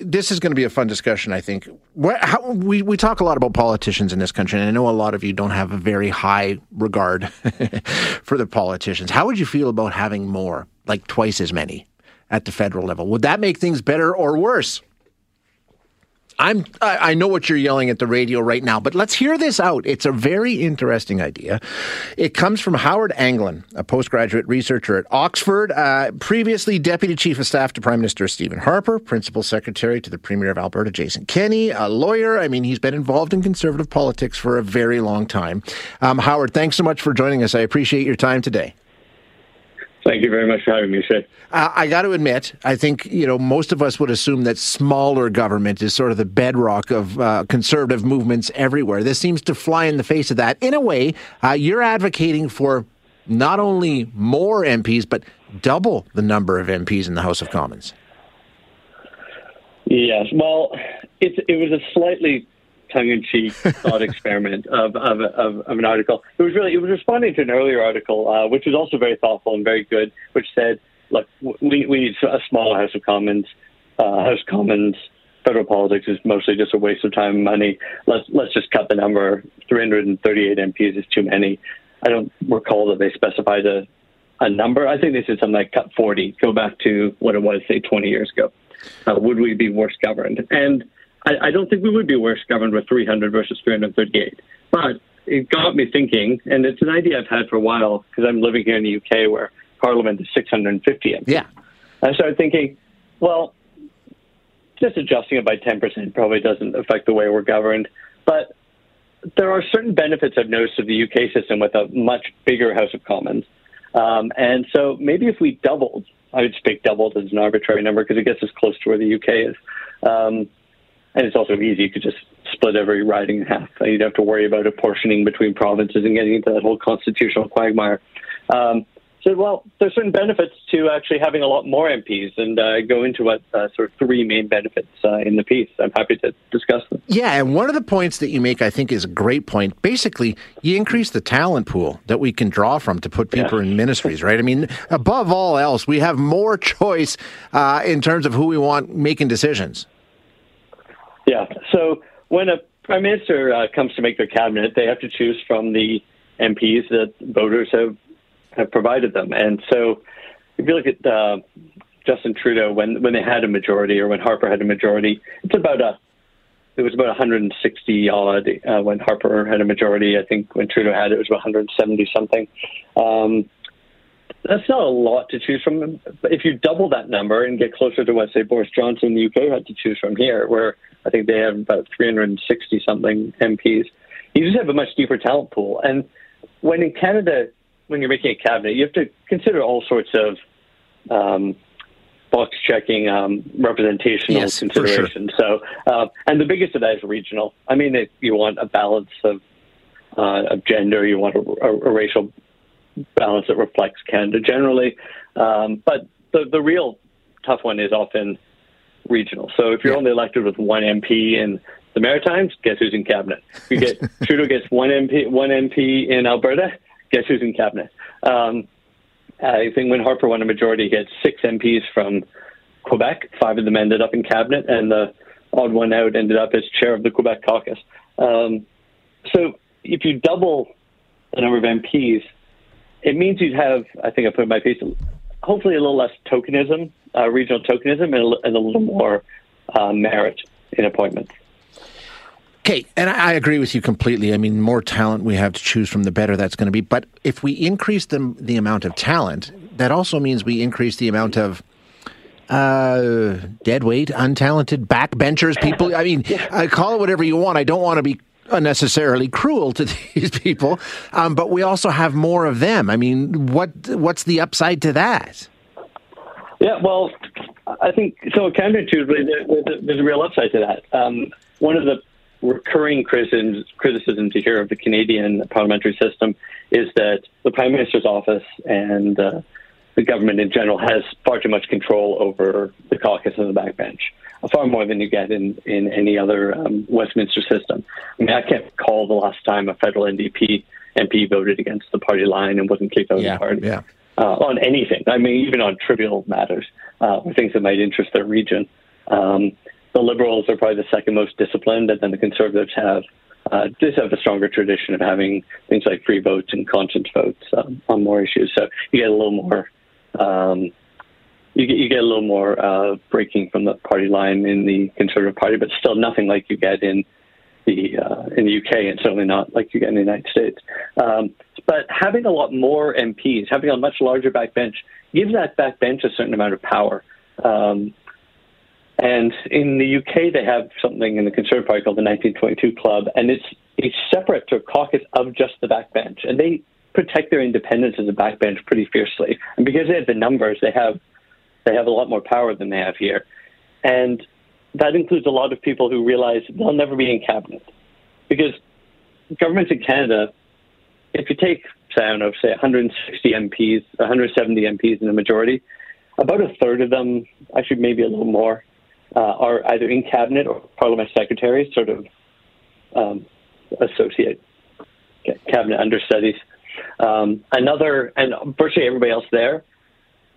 this is going to be a fun discussion, I think. How, we, we talk a lot about politicians in this country, and I know a lot of you don't have a very high regard for the politicians. How would you feel about having more, like twice as many, at the federal level? Would that make things better or worse? I'm I know what you're yelling at the radio right now, but let's hear this out. It's a very interesting idea. It comes from Howard Anglin, a postgraduate researcher at Oxford, uh, previously deputy chief of staff to Prime Minister Stephen Harper, principal secretary to the Premier of Alberta Jason Kenney, a lawyer. I mean, he's been involved in conservative politics for a very long time. Um, Howard, thanks so much for joining us. I appreciate your time today. Thank you very much for having me, Shay. Uh, I got to admit, I think you know most of us would assume that smaller government is sort of the bedrock of uh, conservative movements everywhere. This seems to fly in the face of that. In a way, uh, you're advocating for not only more MPs but double the number of MPs in the House of Commons. Yes, well, it, it was a slightly tongue-in-cheek thought experiment of, of, of, of, an article. It was really it was responding to an earlier article, uh, which was also very thoughtful and very good, which said, "Look, we, we need a smaller House of Commons. Uh, House of Commons federal politics is mostly just a waste of time and money. Let's let's just cut the number. 338 MPs is too many. I don't recall that they specified a a number. I think they said something like cut 40. Go back to what it was, say, 20 years ago. Uh, would we be worse governed? And I, I don't think we would be worse governed with 300 versus 338. But it got me thinking, and it's an idea I've had for a while because I'm living here in the UK where Parliament is 650 MPs. Yeah. I started thinking, well, just adjusting it by 10% probably doesn't affect the way we're governed. But there are certain benefits I've noticed of the UK system with a much bigger House of Commons. Um, and so maybe if we doubled, I would just pick doubled as an arbitrary number because it gets us close to where the UK is. Um, and it's also easy. You could just split every riding in half. You don't have to worry about apportioning between provinces and getting into that whole constitutional quagmire. Um, so, well, there's certain benefits to actually having a lot more MPs, and uh, go into what uh, sort of three main benefits uh, in the piece. I'm happy to discuss them. Yeah, and one of the points that you make, I think, is a great point. Basically, you increase the talent pool that we can draw from to put people yeah. in ministries, right? I mean, above all else, we have more choice uh, in terms of who we want making decisions. Yeah. So when a prime minister uh, comes to make their cabinet, they have to choose from the MPs that voters have have provided them. And so, if you look at uh, Justin Trudeau, when when they had a majority, or when Harper had a majority, it's about a it was about 160 odd uh, when Harper had a majority. I think when Trudeau had it, it was about 170 something. Um, that's not a lot to choose from. But if you double that number and get closer to what, say, Boris Johnson in the UK had to choose from here, where I think they have about 360 something MPs, you just have a much deeper talent pool. And when in Canada, when you're making a cabinet, you have to consider all sorts of um, box checking um, representational yes, considerations. Sure. So, uh, and the biggest of that is regional. I mean, if you want a balance of uh, of gender, you want a, a, a racial balance that reflects Canada generally. Um, but the, the real tough one is often regional. So if you're yeah. only elected with one MP in the Maritimes, guess who's in cabinet? You get Trudeau gets one MP, one MP in Alberta. Guess who's in cabinet? Um, I think when Harper won a majority, he had six MPs from Quebec. Five of them ended up in cabinet, and the odd one out ended up as chair of the Quebec caucus. Um, so if you double the number of MPs, it means you'd have, I think I put in my piece, hopefully a little less tokenism, uh, regional tokenism, and a, and a little more uh, merit in appointments. Okay, and I agree with you completely. I mean, more talent we have to choose from, the better that's going to be. But if we increase the the amount of talent, that also means we increase the amount of uh, dead weight, untalented backbenchers, people. I mean, yeah. call it whatever you want. I don't want to be unnecessarily cruel to these people, um, but we also have more of them. I mean, what what's the upside to that? Yeah, well, I think so. Counterintuitively, there's a real upside to that. Um, one of the recurring criticisms, criticisms to hear of the Canadian parliamentary system is that the Prime Minister's office and uh, the government in general has far too much control over the caucus and the backbench far more than you get in, in any other um, Westminster system. I mean, I can't recall the last time a federal NDP MP voted against the party line and wasn't kicked out yeah, of the party yeah. uh, on anything. I mean, even on trivial matters, uh, things that might interest their region. Um, the Liberals are probably the second most disciplined, and then the Conservatives have uh, just have a stronger tradition of having things like free votes and conscience votes um, on more issues. So you get a little more. Um, you get, you get a little more uh, breaking from the party line in the Conservative Party, but still nothing like you get in the uh, in the UK, and certainly not like you get in the United States. Um, but having a lot more MPs, having a much larger backbench, gives that backbench a certain amount of power. Um, and in the UK, they have something in the Conservative Party called the 1922 Club, and it's a separate to a caucus of just the backbench, and they protect their independence as a backbench pretty fiercely. And because they have the numbers, they have they have a lot more power than they have here, and that includes a lot of people who realize they'll never be in cabinet because governments in Canada, if you take say I don't know, say 160 MPs, 170 MPs in a majority, about a third of them, actually maybe a little more, uh, are either in cabinet or parliament secretaries, sort of um, associate cabinet understudies. Um, another, and virtually everybody else there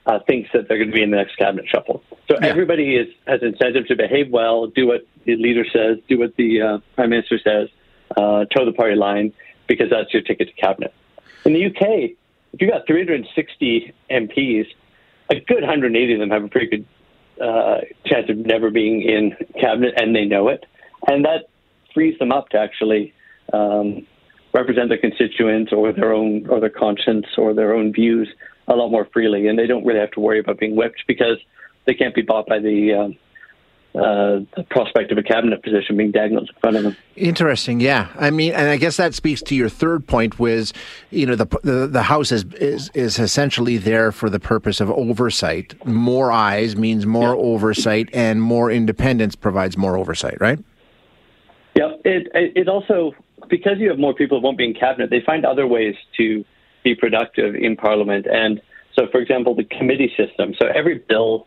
uh, thinks that they're going to be in the next cabinet shuffle. So yeah. everybody is has incentive to behave well, do what the leader says, do what the uh, prime minister says, uh, toe the party line, because that's your ticket to cabinet. In the UK, if you got 360 MPs, a good 180 of them have a pretty good uh, chance of never being in cabinet, and they know it, and that frees them up to actually um, represent their constituents or their own or their conscience or their own views a lot more freely, and they don't really have to worry about being whipped because they can't be bought by the um, uh, the prospect of a cabinet position being dangled in front of them. Interesting, yeah. I mean, and I guess that speaks to your third point, was you know the the, the House is, is is essentially there for the purpose of oversight. More eyes means more yeah. oversight, and more independence provides more oversight, right? Yeah. It it also because you have more people who won't be in cabinet, they find other ways to be productive in Parliament, and so, for example, the committee system. So every bill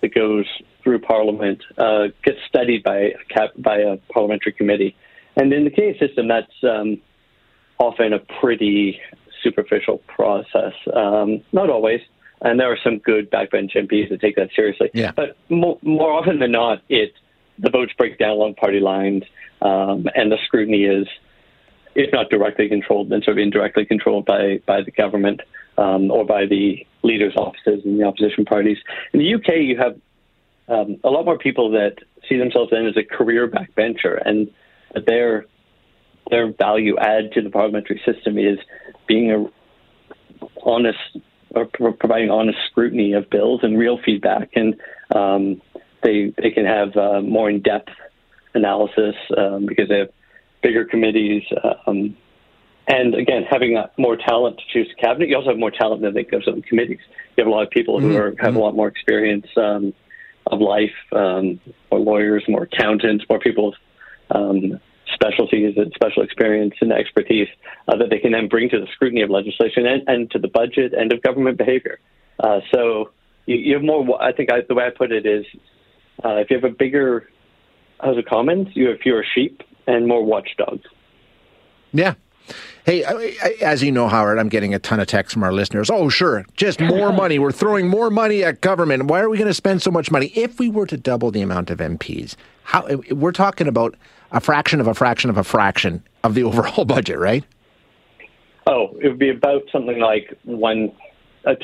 that goes through Parliament uh, gets studied by a, cap, by a parliamentary committee. And in the Canadian system, that's um, often a pretty superficial process. Um, not always, and there are some good backbench MPs that take that seriously. Yeah. But more, more often than not, it the votes break down along party lines, um, and the scrutiny is, if not directly controlled, then sort of indirectly controlled by by the government um, or by the leaders' offices and the opposition parties. In the UK, you have um, a lot more people that see themselves then as a career backbencher, and that their their value add to the parliamentary system is being a honest or providing honest scrutiny of bills and real feedback, and um, they they can have uh, more in depth analysis um, because they have bigger committees. Um, and again, having more talent to choose cabinet, you also have more talent than they goes on committees. You have a lot of people who mm-hmm. are, have a lot more experience um, of life, um, more lawyers, more accountants, more people with um, specialties and special experience and expertise uh, that they can then bring to the scrutiny of legislation and, and to the budget and of government behavior. Uh, so you, you, have more. I think I, the way I put it is, uh, if you have a bigger House of Commons, you have fewer sheep and more watchdogs. Yeah, Hey, as you know, Howard, I'm getting a ton of texts from our listeners. Oh, sure, just more money. We're throwing more money at government. Why are we going to spend so much money? If we were to double the amount of MPs, how we're talking about a fraction of a fraction of a fraction of the overall budget, right? Oh, it would be about something like one. Uh,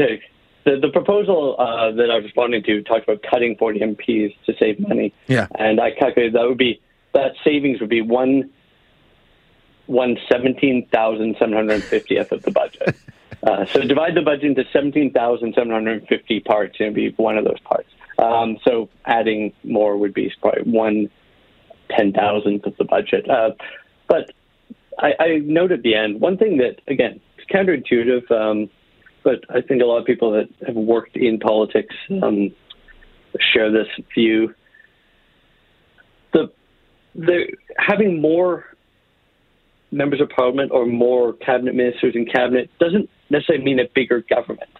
the, the proposal uh, that I was responding to talked about cutting 40 MPs to save money. Yeah. And I calculated that would be that savings would be one one seventeen thousand seven hundred fiftieth of the budget. uh, so divide the budget into seventeen thousand seven hundred fifty parts, and be one of those parts. Um, so adding more would be probably one ten thousandth of the budget. Uh, but I, I note at the end one thing that again is counterintuitive, um, but I think a lot of people that have worked in politics um, share this view. The having more members of parliament or more cabinet ministers in cabinet doesn't necessarily mean a bigger government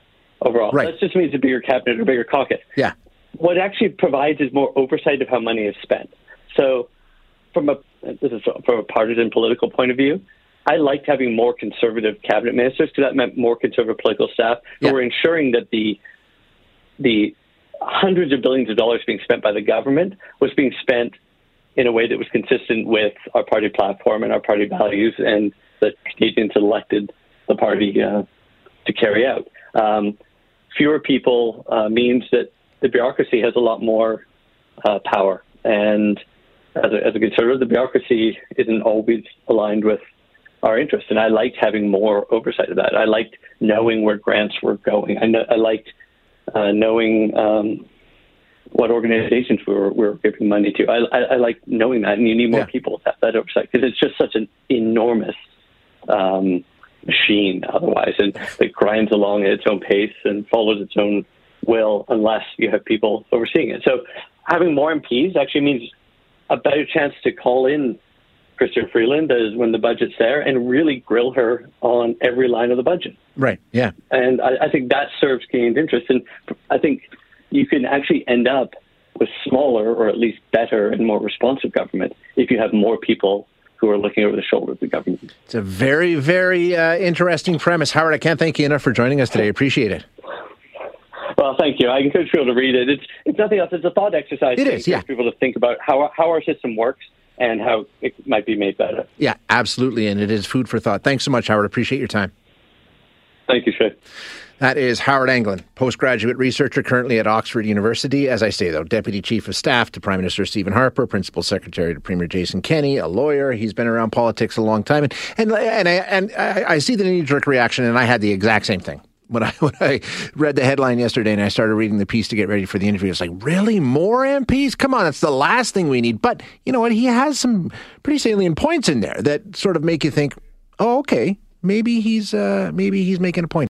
overall. Right. That just means a bigger cabinet or bigger caucus. Yeah. What actually provides is more oversight of how money is spent. So, from a this is from a partisan political point of view, I liked having more conservative cabinet ministers because that meant more conservative political staff who yeah. were ensuring that the the hundreds of billions of dollars being spent by the government was being spent in a way that was consistent with our party platform and our party values, and that Canadians elected the party uh, to carry out. Um, fewer people uh, means that the bureaucracy has a lot more uh, power, and as a, as a conservative, the bureaucracy isn't always aligned with our interests. And I liked having more oversight of that. I liked knowing where grants were going. I, I liked uh, knowing um, what organizations we're, we were giving money to. I, I, I like knowing that, and you need more yeah. people to have that oversight because it's just such an enormous um, machine otherwise, and it grinds along at its own pace and follows its own will unless you have people overseeing it. So having more MPs actually means a better chance to call in Chrystia Freeland as when the budget's there and really grill her on every line of the budget. Right. Yeah. And I, I think that serves Canadians' interest. And I think you can actually end up with smaller or at least better and more responsive government if you have more people who are looking over the shoulder of the government. It's a very, very uh, interesting premise. Howard, I can't thank you enough for joining us today. Appreciate it. Well, thank you. I encourage people to read it. It's it's nothing else. It's a thought exercise. It is, yeah. People to think about how how our system works and how it might be made better. Yeah, absolutely, and it is food for thought. Thanks so much, Howard. Appreciate your time. Thank you, Shay. That is Howard Anglin, postgraduate researcher currently at Oxford University. As I say, though, Deputy Chief of Staff to Prime Minister Stephen Harper, Principal Secretary to Premier Jason Kenney, a lawyer. He's been around politics a long time. And, and, and, I, and I see the knee jerk reaction, and I had the exact same thing when I when I read the headline yesterday and I started reading the piece to get ready for the interview, it's like, really more MPs? Come on, it's the last thing we need. But you know what? He has some pretty salient points in there that sort of make you think, oh, okay, maybe he's uh, maybe he's making a point.